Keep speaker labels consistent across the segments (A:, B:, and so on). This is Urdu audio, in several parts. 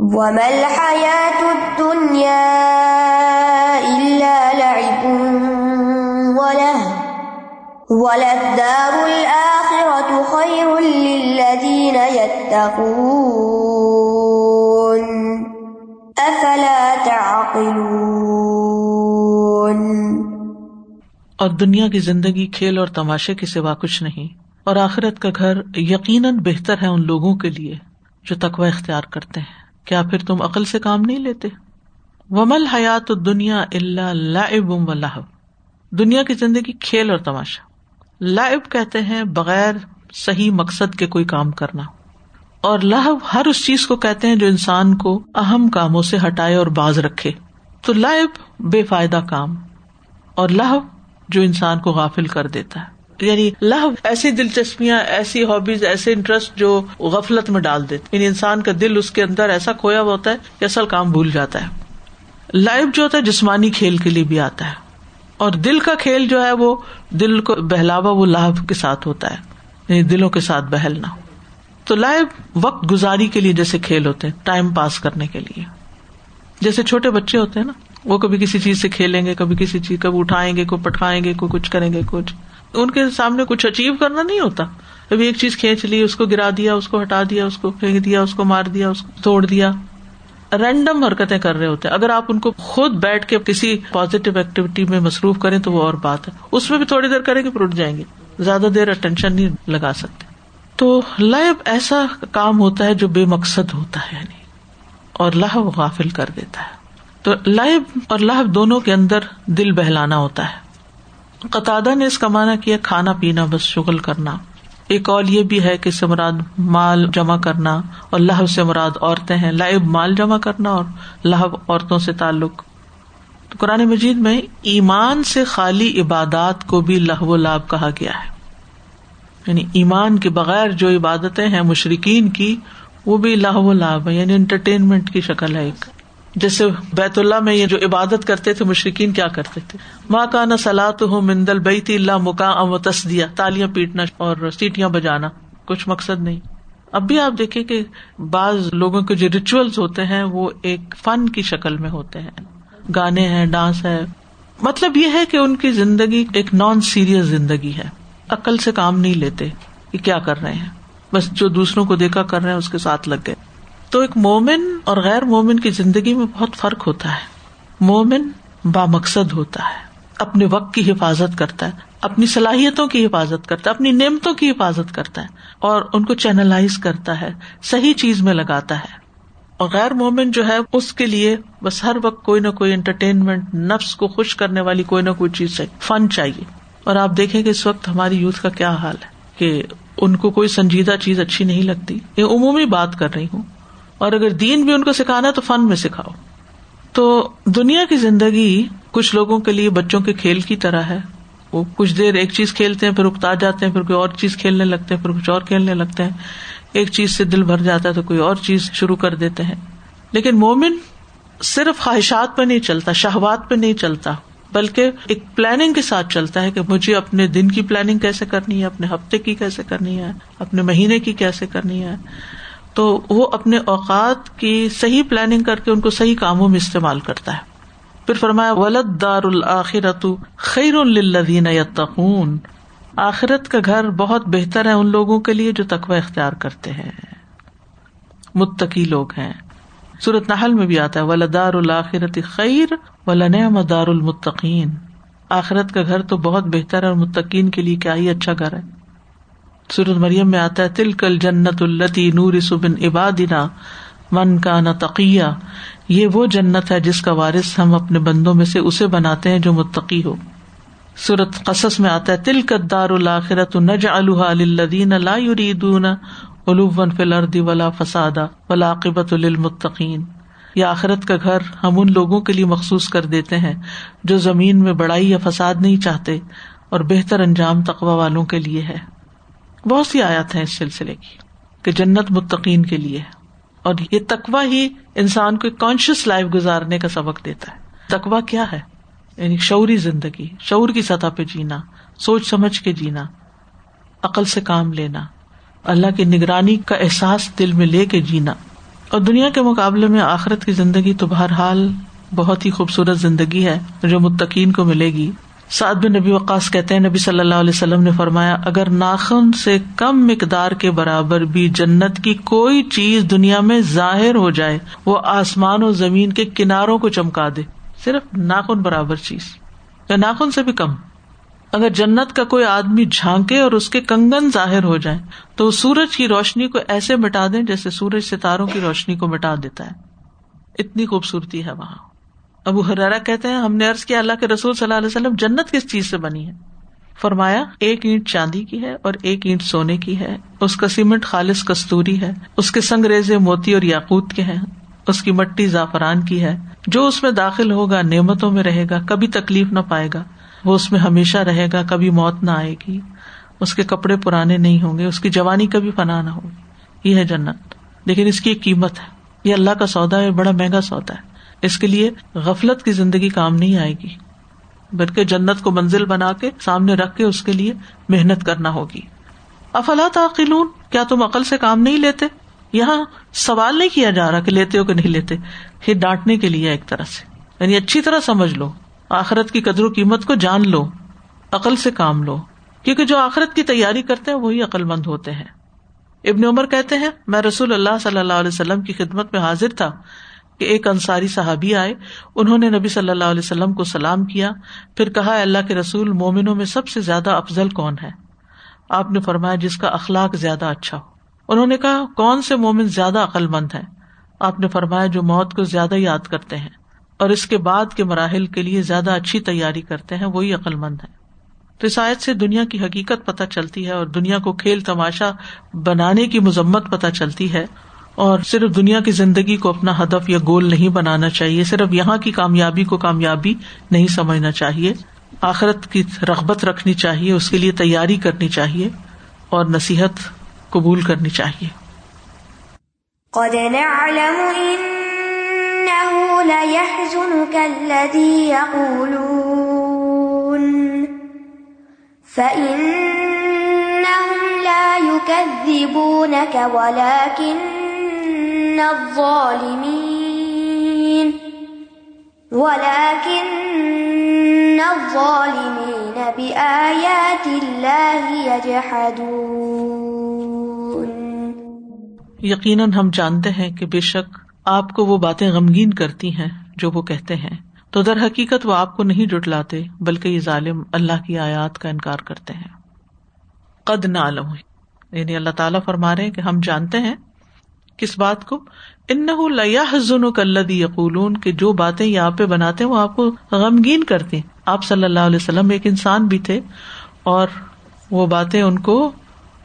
A: وما الحياة الدنيا إلا لعب وله وللدار الآخرة خير للذين يتقون أفلا تعقلون
B: اور دنیا کی زندگی کھیل اور تماشے کے سوا کچھ نہیں، اور آخرت کا گھر یقیناً بہتر ہے ان لوگوں کے لیے جو تقوی اختیار کرتے ہیں۔ کیا پھر تم عقل سے کام نہیں لیتے؟ ومل حیات دنیا اللہ لائب و لہب دنیا کی زندگی کھیل اور تماشا۔ لائب کہتے ہیں بغیر صحیح مقصد کے کوئی کام کرنا۔ اور لہب ہر اس چیز کو کہتے ہیں جو انسان کو اہم کاموں سے ہٹائے اور باز رکھے۔ تو لائب بے فائدہ کام۔ اور لہب جو انسان کو غافل کر دیتا ہے۔ یعنی لہ ایسی دلچسپیاں، ایسی ہابیز ایسے انٹرسٹ جو غفلت میں ڈال دیتے یعنی انسان کا دل اس کے اندر ایسا کھویا ہوا ہوتا ہے کہ اصل کام بھول جاتا ہے۔ لائف جو ہوتا ہے، جسمانی کھیل کے لیے بھی آتا ہے۔ اور دل کا کھیل جو ہے، وہ دل کو بہلاوا، وہ لاہ کے ساتھ ہوتا ہے۔ یعنی دلوں کے ساتھ بہلنا۔ تو لائف وقت گزاری کے لیے جیسے کھیل ہوتے ہیں ٹائم پاس کرنے کے لیے۔ جیسے چھوٹے بچے ہوتے ہیں نا، وہ کبھی کسی چیز سے کھیلیں گے، کبھی کسی چیز کبھی اٹھائیں گے کوئی پٹکائیں گے کوئی کچھ کریں گے، کچھ۔ ان کے سامنے کچھ اچیو کرنا نہیں ہوتا۔ ابھی ایک چیز کھینچ لی، اس کو گرا دیا، اس کو ہٹا دیا، اس کو پھینک دیا، اس کو مار دیا، اس کو توڑ دیا۔ رینڈم حرکتیں کر رہے ہوتے اگر آپ ان کو خود بیٹھ کے کسی پازیٹو ایکٹیویٹی میں مصروف کریں تو وہ اور بات ہے۔ اس میں بھی تھوڑی دیر کریں گے، پھر اٹھ جائیں گے۔ زیادہ دیر اٹینشن نہیں لگا سکتے۔ تو لائب ایسا کام ہوتا ہے جو بے مقصد ہوتا ہے یعنی اور لہب غافل کر دیتا ہے۔ تو لائب اور لہب دونوں کے اندر دل بہلانا ہوتا ہے۔ قطع نے اس کا مانا کیا کھانا پینا، بس شغل کرنا۔ ایک اور یہ بھی ہے کہ سمراد مال جمع کرنا اور لہب سے مراد عورتیں ہیں۔ لائب مال جمع کرنا اور لہب عورتوں سے تعلق۔ قرآن مجید میں ایمان سے خالی عبادات کو بھی لہو و لاب کہا گیا ہے۔ یعنی ایمان کے بغیر جو عبادتیں ہیں مشرقین کی، وہ بھی لہو و لاب ہے یعنی انٹرٹینمنٹ کی شکل ہے ایک۔ جیسے بیت اللہ میں یہ جو عبادت کرتے تھے مشرقین کیا کرتے تھے؟ ماں کا نہ سلاد ہو مندل بیتی اللہ مکا ام تسدیا تالیاں پیٹنا اور سیٹیاں بجانا، کچھ مقصد نہیں۔ اب بھی آپ دیکھیں کہ بعض لوگوں کے جو ریچولس ہوتے ہیں وہ ایک فن کی شکل میں ہوتے ہیں۔ گانے ہیں، ڈانس ہے۔ مطلب یہ ہے کہ ان کی زندگی ایک نان سیریس زندگی ہے۔ عقل سے کام نہیں لیتے کہ کیا کر رہے ہیں۔ بس جو دوسروں کو دیکھا کر رہے ہیں، اس کے ساتھ لگ گئے۔ تو ایک مومن اور غیر مومن کی زندگی میں بہت فرق ہوتا ہے۔ مومن با مقصد ہوتا ہے، اپنے وقت کی حفاظت کرتا ہے، اپنی صلاحیتوں کی حفاظت کرتا ہے، اپنی نعمتوں کی حفاظت کرتا ہے اور ان کو چینلائز کرتا ہے، صحیح چیز میں لگاتا ہے۔ اور غیر مومن جو ہے، اس کے لیے بس ہر وقت کوئی نہ کوئی انٹرٹینمنٹ نفس کو خوش کرنے والی کوئی نہ کوئی چیز چاہیے فن چاہیے۔ اور آپ دیکھیں کہ اس وقت ہماری یوتھ کا کیا حال ہے کہ ان کو کوئی سنجیدہ چیز اچھی نہیں لگتی۔ یہ عمومی بات کر رہی ہوں۔ اور اگر دین بھی ان کو سکھانا تو فن میں سکھاؤ۔ تو دنیا کی زندگی کچھ لوگوں کے لیے بچوں کے کھیل کی طرح ہے۔ وہ کچھ دیر ایک چیز کھیلتے ہیں، پھر اکتا جاتے ہیں، پھر کوئی اور چیز کھیلنے لگتے ہیں، پھر کچھ اور کھیلنے لگتے ہیں۔ ایک چیز سے دل بھر جاتا ہے تو کوئی اور چیز شروع کر دیتے ہیں۔ لیکن مومن صرف خواہشات پہ نہیں چلتا شہبات پہ نہیں چلتا، بلکہ ایک پلاننگ کے ساتھ چلتا ہے کہ مجھے اپنے دن کی پلاننگ کیسے کرنی ہے، اپنے ہفتے کی کیسے کرنی ہے، اپنے مہینے کی کیسے کرنی ہے۔ تو وہ اپنے اوقات کی صحیح پلاننگ کر کے ان کو صحیح کاموں میں استعمال کرتا ہے۔ پھر فرمایا ولد دار الآخرت خیر الدین یتقون آخرت کا گھر بہت بہتر ہے ان لوگوں کے لیے جو تقوی اختیار کرتے ہیں۔ متقی لوگ ہیں۔ سورت نحل میں بھی آتا ہے ولدار الآخرت خیر ولن دار المتقین آخرت کا گھر تو بہت بہتر ہے اور متقین کے لیے کیا ہی اچھا گھر ہے۔ سورت مریم میں آتا ہے تل کل جنت التی نور سبن عبادنا من کا نہ تقیہ۔ یہ وہ جنت ہے جس کا وارث ہم اپنے بندوں میں سے اسے بناتے ہیں جو متقی ہو۔ سورت قصص میں آتا ہے تل کدار الآخرت نج الدین لا یریدون علوم فل اردی ولا فسادا ولا عقبت یہ آخرت کا گھر ہم ان لوگوں کے لیے مخصوص کر دیتے ہیں جو زمین میں بڑائی یا فساد نہیں چاہتے اور بہتر انجام تقوا والوں کے لیے ہے۔ بہت سی آیات ہیں اس سلسلے کی کہ جنت متقین کے لیے اور یہ تقوا ہی انسان کو کانشیس لائف گزارنے کا سبق دیتا ہے۔ تقوا کیا ہے؟ یعنی شعوری زندگی، شعور کی سطح پہ جینا، سوچ سمجھ کے جینا، عقل سے کام لینا، اللہ کی نگرانی کا احساس دل میں لے کے جینا۔ اور دنیا کے مقابلے میں آخرت کی زندگی تو بہرحال بہت ہی خوبصورت زندگی ہے جو متقین کو ملے گی۔ سعد بن نبی وقاص کہتے ہیں، نبی صلی اللہ علیہ وسلم نے فرمایا، اگر ناخن سے کم مقدار کے برابر بھی جنت کی کوئی چیز دنیا میں ظاہر ہو جائے، وہ آسمان و زمین کے کناروں کو چمکا دے۔ صرف ناخن برابر چیز۔ یا ناخن سے بھی کم۔ اگر جنت کا کوئی آدمی جھانکے اور اس کے کنگن ظاہر ہو جائے تو سورج کی روشنی کو ایسے مٹا دیں جیسے سورج ستاروں کی روشنی کو مٹا دیتا ہے۔ اتنی خوبصورتی ہے وہاں۔ ابو حرارا کہتے ہیں، ہم نے ارض کیا، اللہ کے رسول صلی اللہ علیہ وسلم جنت کس چیز سے بنی ہے؟ فرمایا، ایک اینٹ چاندی کی ہے اور ایک اینٹ سونے کی ہے۔ اس کا سیمنٹ خالص کستوری ہے۔ اس کے سنگ ریزے موتی اور یاقوت کے ہیں۔ اس کی مٹی زعفران کی ہے۔ جو اس میں داخل ہوگا، نعمتوں میں رہے گا، کبھی تکلیف نہ پائے گا۔ وہ اس میں ہمیشہ رہے گا، کبھی موت نہ آئے گی۔ اس کے کپڑے پرانے نہیں ہوں گے، اس کی جوانی کبھی فنا نہ ہوگی۔ یہ ہے جنت۔ لیکن اس کی ایک قیمت ہے۔ یہ اللہ کا سودا ہے بڑا مہنگا سودا ہے۔ اس کے لیے غفلت کی زندگی کام نہیں آئے گی۔ بلکہ جنت کو منزل بنا کے سامنے رکھ کے اس کے لیے محنت کرنا ہوگی۔ افلا تعقلون؟ کیا تم عقل سے کام نہیں لیتے؟ یہاں سوال نہیں کیا جا رہا کہ لیتے ہو کہ نہیں لیتے۔ یہ ڈانٹنے کے لیے ایک طرح سے۔ یعنی اچھی طرح سمجھ لو۔ آخرت کی قدر و قیمت کو جان لو۔ عقل سے کام لو۔ کیونکہ جو آخرت کی تیاری کرتے ہیں، وہی عقل مند ہوتے ہیں۔ ابن عمر کہتے ہیں، میں رسول اللہ صلی اللہ علیہ وسلم کی خدمت میں حاضر تھا۔ کہ ایک انصاری صحابی آئے، انہوں نے نبی صلی اللہ علیہ وسلم کو سلام کیا، پھر کہا اللہ کے رسول، مومنوں میں سب سے زیادہ افضل کون ہے؟ آپ نے فرمایا، جس کا اخلاق زیادہ اچھا ہو۔ انہوں نے کہا، کون سے مومن زیادہ عقل مند ہے آپ نے فرمایا، جو موت کو زیادہ یاد کرتے ہیں اور اس کے بعد کے مراحل کے لیے زیادہ اچھی تیاری کرتے ہیں، وہی عقل مند ہے تو اس آیت سے دنیا کی حقیقت پتہ چلتی ہے اور دنیا کو کھیل تماشا بنانے کی مذمت پتہ چلتی ہے۔ اور صرف دنیا کی زندگی کو اپنا ہدف یا گول نہیں بنانا چاہیے، صرف یہاں کی کامیابی کو کامیابی نہیں سمجھنا چاہیے۔ آخرت کی رغبت رکھنی چاہیے، اس کے لیے تیاری کرنی چاہیے اور نصیحت قبول کرنی چاہیے۔
A: قد نعلم ليحزنك الذي يقولون. فإنهم لا يكذبونك، ولكن الظالمين. ولكن الظالمين بآيات الله يجحدون.
B: یقیناً ہم جانتے ہیں کہ بے شک آپ کو وہ باتیں غمگین کرتی ہیں جو وہ کہتے ہیں۔ تو در حقیقت وہ آپ کو نہیں جٹلاتے، بلکہ یہ ظالم اللہ کی آیات کا انکار کرتے ہیں۔ قد نعلم یعنی اللہ تعالیٰ فرما رہے کہ ہم جانتے ہیں کس بات کو؟ ان حضن کلدی یقولون کے جو باتیں یہاں پہ بناتے وہ آپ کو غمگین کرتے آپ صلی اللہ علیہ وسلم ایک انسان بھی تھے اور وہ باتیں ان کو،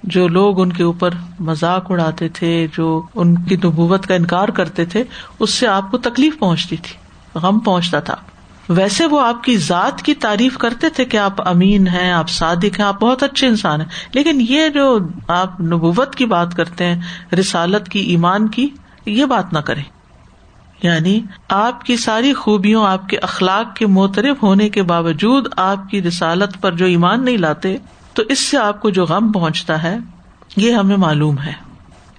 B: جو لوگ ان کے اوپر مذاق اڑاتے تھے، جو ان کی نبوت کا انکار کرتے تھے، اس سے آپ کو تکلیف پہنچتی تھی، غم پہنچتا تھا۔ ویسے وہ آپ کی ذات کی تعریف کرتے تھے کہ آپ امین ہیں، آپ صادق ہیں، آپ بہت اچھے انسان ہیں۔ لیکن یہ جو آپ نبوت کی بات کرتے ہیں، رسالت کی، ایمان کی، یہ بات نہ کریں۔ یعنی آپ کی ساری خوبیوں، آپ کے اخلاق کے موترف ہونے کے باوجود آپ کی رسالت پر جو ایمان نہیں لاتے، تو اس سے آپ کو جو غم پہنچتا ہے، یہ ہمیں معلوم ہے۔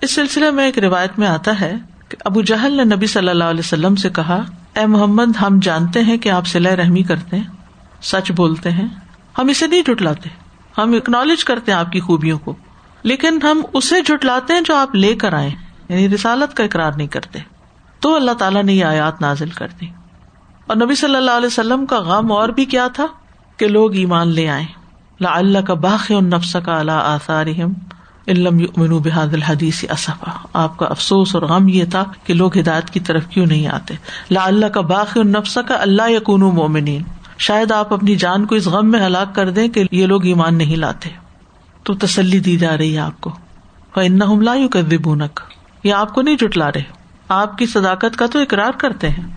B: اس سلسلے میں ایک روایت میں آتا ہے کہ ابو جہل نے نبی صلی اللہ علیہ وسلم سے کہا اے محمد، ہم جانتے ہیں کہ آپ سلح رحمی کرتے ہیں، سچ بولتے ہیں، ہم اسے نہیں جٹلاتے ہم اکنالج کرتے ہیں آپ کی خوبیوں کو، لیکن ہم اسے جٹلاتے ہیں جو آپ لے کر آئے یعنی رسالت کا اقرار نہیں کرتے۔ تو اللہ تعالیٰ نے یہ آیات نازل کر دی۔ اور نبی صلی اللہ علیہ وسلم کا غم اور بھی کیا تھا کہ لوگ ایمان لے آئے لا اللہ کا باخ نفس کا اللہ آثار علم بحاد الحدیث اصفا آپ کا افسوس اور غم یہ تھا کہ لوگ ہدایت کی طرف کیوں نہیں آتے۔ لا اللہ کا باقی النفس کا اللہ یقون مومنین شاید آپ اپنی جان کو اس غم میں ہلاک کر دیں کہ یہ لوگ ایمان نہیں لاتے۔ تو تسلی دی جا رہی ہے آپ کو۔ ان لا یو کر بونک یہ آپ کو نہیں جٹلا رہے۔ آپ کی صداقت کا تو اقرار کرتے ہیں۔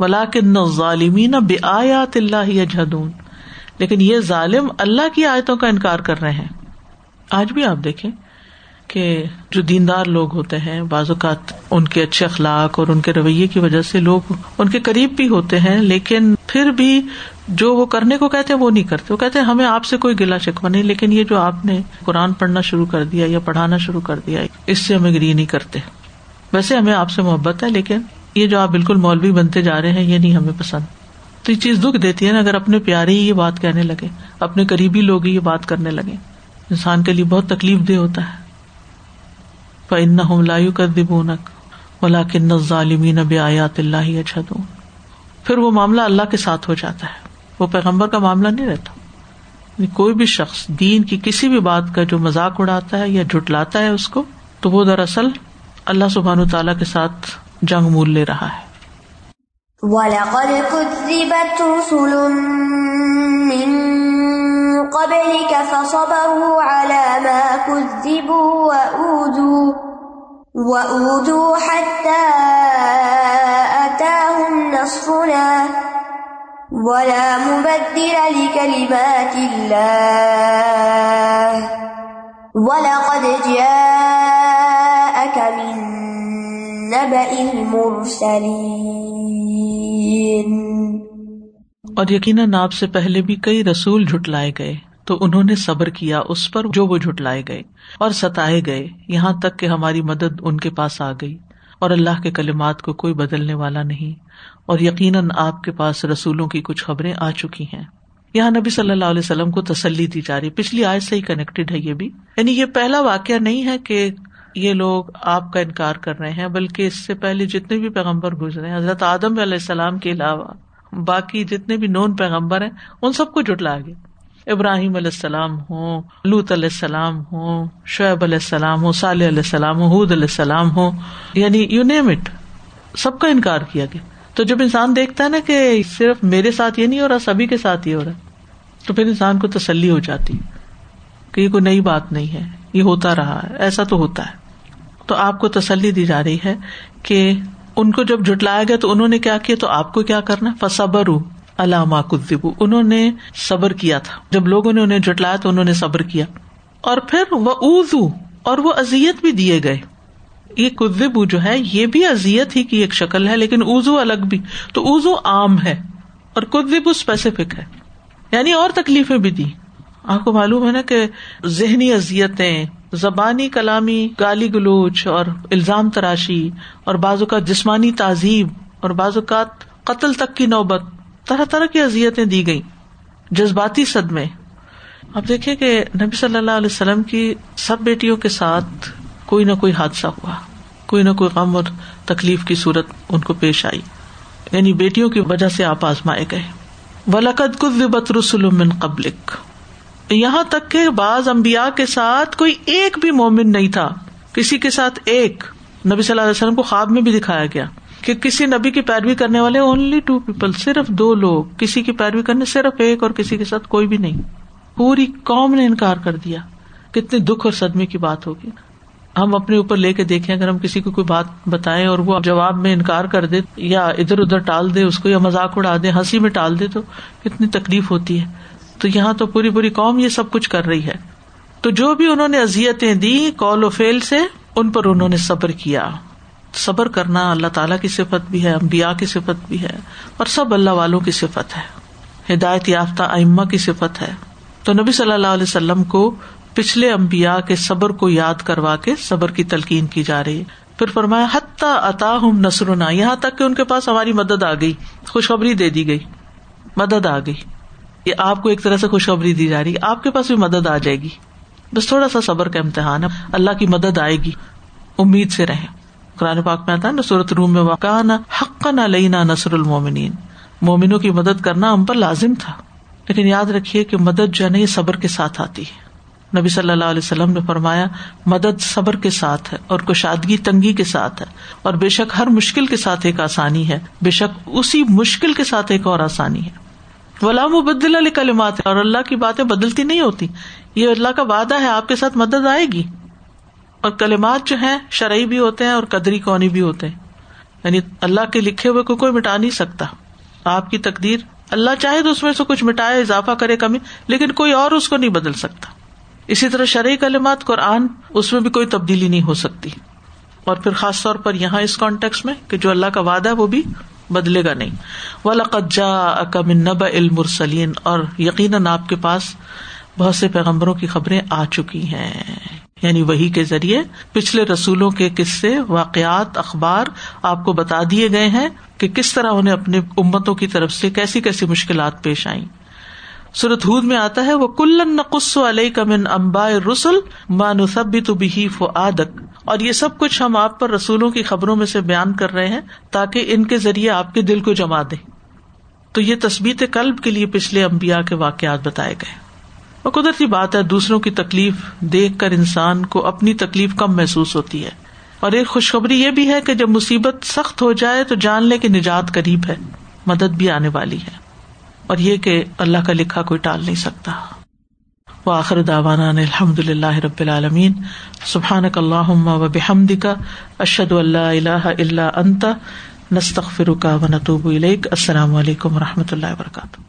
B: ولا کے ظالمین بے آیات اللہ جدون لیکن یہ ظالم اللہ کی آیتوں کا انکار کر رہے ہیں۔ آج بھی آپ دیکھیں کہ جو دیندار لوگ ہوتے ہیں، بعض اوقات ان کے اچھے اخلاق اور ان کے رویے کی وجہ سے لوگ ان کے قریب بھی ہوتے ہیں، لیکن پھر بھی جو وہ کرنے کو کہتے ہیں وہ نہیں کرتے۔ وہ کہتے ہیں، ہمیں آپ سے کوئی گلا شکوا نہیں، لیکن یہ جو آپ نے قرآن پڑھنا شروع کر دیا یا پڑھانا شروع کر دیا، اس سے ہم اگری نہیں کرتے۔ ویسے ہمیں آپ سے محبت ہے، لیکن یہ جو آپ بالکل مولوی بنتے جا رہے ہیں، یہ نہیں ہمیں پسند۔ تو یہ چیز دکھ دیتی ہے نا، اگر اپنے پیارے ہی یہ بات کہنے لگے، اپنے قریبی لوگ ہی یہ بات کرنے لگے۔ انسان کے لیے بہت تکلیف دہ ہوتا ہے۔ لایو کر دبونک ولا کن ظالمین اب آیات اللہ اچھا دوں پھر وہ معاملہ اللہ کے ساتھ ہو جاتا ہے۔ وہ پیغمبر کا معاملہ نہیں رہتا۔ یعنی کوئی بھی شخص دین کی کسی بھی بات کا جو مذاق اڑاتا ہے یا جٹلاتا ہے اس کو، تو وہ دراصل اللہ سبحان تعالیٰ کے ساتھ جنگ مول لے رہا ہے۔
A: وَلَقَدْ كُذِّبَتْ رُسُلٌ مِّن قَبْلِكَ فَصَبَرُوا عَلَى مَا كُذِّبُوا وَأُوذُوا وَأُوذُوا حَتَّى أَتَاهُمْ نَصْرُنَا. وَلَا مُبَدِّلَ لِكَلِمَاتِ اللَّهِ. وَلَقَدْ جَاءَكَ مِن نَّبَإِ الْمُرْسَلِينَ
B: اور یقیناً آپ سے پہلے بھی کئی رسول جھٹلائے گئے، تو انہوں نے صبر کیا اس پر جو وہ جھٹلائے گئے اور ستائے گئے، یہاں تک کہ ہماری مدد ان کے پاس آ گئی اور اللہ کے کلمات کو کوئی بدلنے والا نہیں اور یقیناً آپ کے پاس رسولوں کی کچھ خبریں آ چکی ہیں۔ یہاں نبی صلی اللہ علیہ وسلم کو تسلی دی جا رہی پچھلی آج سے ہی کنیکٹڈ ہے یہ بھی۔ یعنی یہ پہلا واقعہ نہیں ہے کہ یہ لوگ آپ کا انکار کر رہے ہیں، بلکہ اس سے پہلے جتنے بھی پیغمبر گزرے حضرت آدم علیہ السلام کے علاوہ باقی جتنے بھی نون پیغمبر ہیں، ان سب کو جٹلا گیا۔ ابراہیم علیہ السلام ہوں لوت علیہ السلام ہوں، شعیب علیہ السلام ہوں، صالح علیہ السلام ہوں حود علیہ السلام ہوں یعنی یو نیم اٹ سب کا انکار کیا گیا۔ تو جب انسان دیکھتا ہے نا کہ صرف میرے ساتھ یہ نہیں ہو رہا، سبھی کے ساتھ یہ ہو رہا، تو پھر انسان کو تسلی ہو جاتی کہ یہ کوئی نئی بات نہیں ہے، یہ ہوتا رہا ہے ایسا تو ہوتا ہے۔ تو آپ کو تسلی دی جا رہی ہے کہ ان کو جب جٹلایا گیا تو انہوں نے کیا کیا؟ تو آپ کو کیا کرنا؟ فصبر علامہ کدبو انہوں نے صبر کیا تھا۔ جب لوگوں نے انہیں جٹلایا تو انہوں نے صبر کیا۔ اور پھر وہ اوزو اور وہ ازیت بھی دیے گئے۔ یہ کدبو جو ہے، یہ بھی ازیت ہی کی ایک شکل ہے، لیکن اوزو الگ بھی۔ تو اوزو عام ہے اور کدبو اسپیسیفک ہے۔ یعنی اور تکلیفیں بھی دی آپ کو معلوم ہے نا کہ ذہنی ازیتیں زبانی کلامی، گالی گلوچ اور الزام تراشی اور بعض اوقات جسمانی تہذیب اور بعض اوقات قتل تک کی نوبت، طرح طرح کی اذیتیں دی گئی جذباتی صدمے اب دیکھیں کہ نبی صلی اللہ علیہ وسلم کی سب بیٹیوں کے ساتھ کوئی نہ کوئی حادثہ ہوا، کوئی نہ کوئی غم اور تکلیف کی صورت ان کو پیش آئی۔ یعنی بیٹیوں کی وجہ سے آپ آزمائے گئے۔ ولقد کت رسول من قبلک یہاں تک کہ بعض امبیا کے ساتھ کوئی ایک بھی مومن نہیں تھا۔ کسی کے ساتھ ایک۔ نبی صلی اللہ علیہ وسلم کو خواب میں بھی دکھایا گیا کہ کسی نبی کی پیروی کرنے والے اونلی ٹو پیپل صرف دو لوگ۔ کسی کی پیروی کرنے صرف ایک اور کسی کے ساتھ کوئی بھی نہیں۔ پوری قوم نے انکار کر دیا۔ کتنے دکھ اور صدمے کی بات ہوگی۔ ہم اپنے اوپر لے کے دیکھیں، اگر ہم کسی کو کوئی بات بتائیں اور وہ جواب میں انکار کر دے یا ادھر ادھر ٹال دے، اس کو یا مذاق اڑا دے، ہنسی میں ٹال دے تو کتنی تکلیف ہوتی ہے۔ تو یہاں تو پوری پوری قوم یہ سب کچھ کر رہی ہے۔ تو جو بھی انہوں نے ازیتیں دی کال و فیل سے، ان پر انہوں نے صبر کیا۔ صبر کرنا اللہ تعالیٰ کی صفت بھی ہے امبیا کی صفت بھی ہے، اور سب اللہ والوں کی صفت ہے۔ ہدایت یافتہ ائمہ کی صفت ہے۔ تو نبی صلی اللہ علیہ وسلم کو پچھلے امبیا کے صبر کو یاد کروا کے صبر کی تلقین کی جا رہی۔ ہے پھر فرمایا، حتیٰ اتا ہوں نسرنا یہاں تک کہ ان کے پاس ہماری مدد آ گئی، خوشخبری دے دی گئی، مدد آ گئی۔ یہ آپ کو ایک طرح سے خوشخبری دی جا رہی ہے، آپ کے پاس بھی مدد آ جائے گی۔ بس تھوڑا سا صبر کا امتحان ہے اللہ کی مدد آئے گی۔ امید سے رہیں۔ قرآن پاک میں آتا ہے نا صورت روم میں واقع نہ حق نہ لینا نصر المومنین مومنوں کی مدد کرنا ہم پر لازم تھا۔ لیکن یاد رکھیے کہ مدد جو ہے یہ صبر کے ساتھ آتی ہے۔ نبی صلی اللہ علیہ وسلم نے فرمایا، مدد صبر کے ساتھ ہے اور کشادگی تنگی کے ساتھ ہے۔ اور بے شک ہر مشکل کے ساتھ ایک آسانی ہے۔ بے شک اسی مشکل کے ساتھ ایک اور آسانی ہے۔ غلام مبدل علی کلمات اور اللہ کی باتیں بدلتی نہیں ہوتی۔ یہ اللہ کا وعدہ ہے، آپ کے ساتھ مدد آئے گی۔ اور کلمات جو ہیں، شرعی بھی ہوتے ہیں اور قدری کونی بھی ہوتے ہیں۔ یعنی اللہ کے لکھے ہوئے کو کوئی مٹا نہیں سکتا۔ آپ کی تقدیر اللہ چاہے تو اس میں سے کچھ مٹائے، اضافہ کرے کمی، لیکن کوئی اور اس کو نہیں بدل سکتا۔ اسی طرح شرعی کلمات قرآن، اس میں بھی کوئی تبدیلی نہیں ہو سکتی۔ اور پھر خاص طور پر یہاں اس کانٹیکس میں کہ جو اللہ کا وعدہ ہے، وہ بھی بدلے گا نہیں۔ ولاقجا لقجا اکم نب المرسلین اور یقیناً آپ کے پاس بہت سے پیغمبروں کی خبریں آ چکی ہیں۔ یعنی وہی کے ذریعے پچھلے رسولوں کے قصے، واقعات، اخبار آپ کو بتا دیے گئے ہیں کہ کس طرح انہیں اپنی امتوں کی طرف سے کیسی کیسی مشکلات پیش آئیں۔ سورت ہود میں آتا ہے وہ کلن نقص علیہ کمن امبا رسول مانوسبی تو بھی آدک اور یہ سب کچھ ہم آپ پر رسولوں کی خبروں میں سے بیان کر رہے ہیں تاکہ ان کے ذریعے آپ کے دل کو جما دے تو یہ تصبیت قلب کے لیے پچھلے امبیا کے واقعات بتائے گئے۔ اور قدرتی بات ہے، دوسروں کی تکلیف دیکھ کر انسان کو اپنی تکلیف کم محسوس ہوتی ہے۔ اور ایک خوشخبری یہ بھی ہے کہ جب مصیبت سخت ہو جائے تو جان لے کہ نجات قریب ہے، مدد بھی آنے والی ہے۔ اور یہ کہ اللہ کا لکھا کوئی ٹال نہیں سکتا۔ وہ آخر داوانا الحمد اللہ رب العالمین۔ سبحان اللہ و بحمد کا اشد اللہ اللہ اللہ انتا نستخ فرکا و نتوب السلام علیکم و رحمۃ اللہ وبرکاتہ۔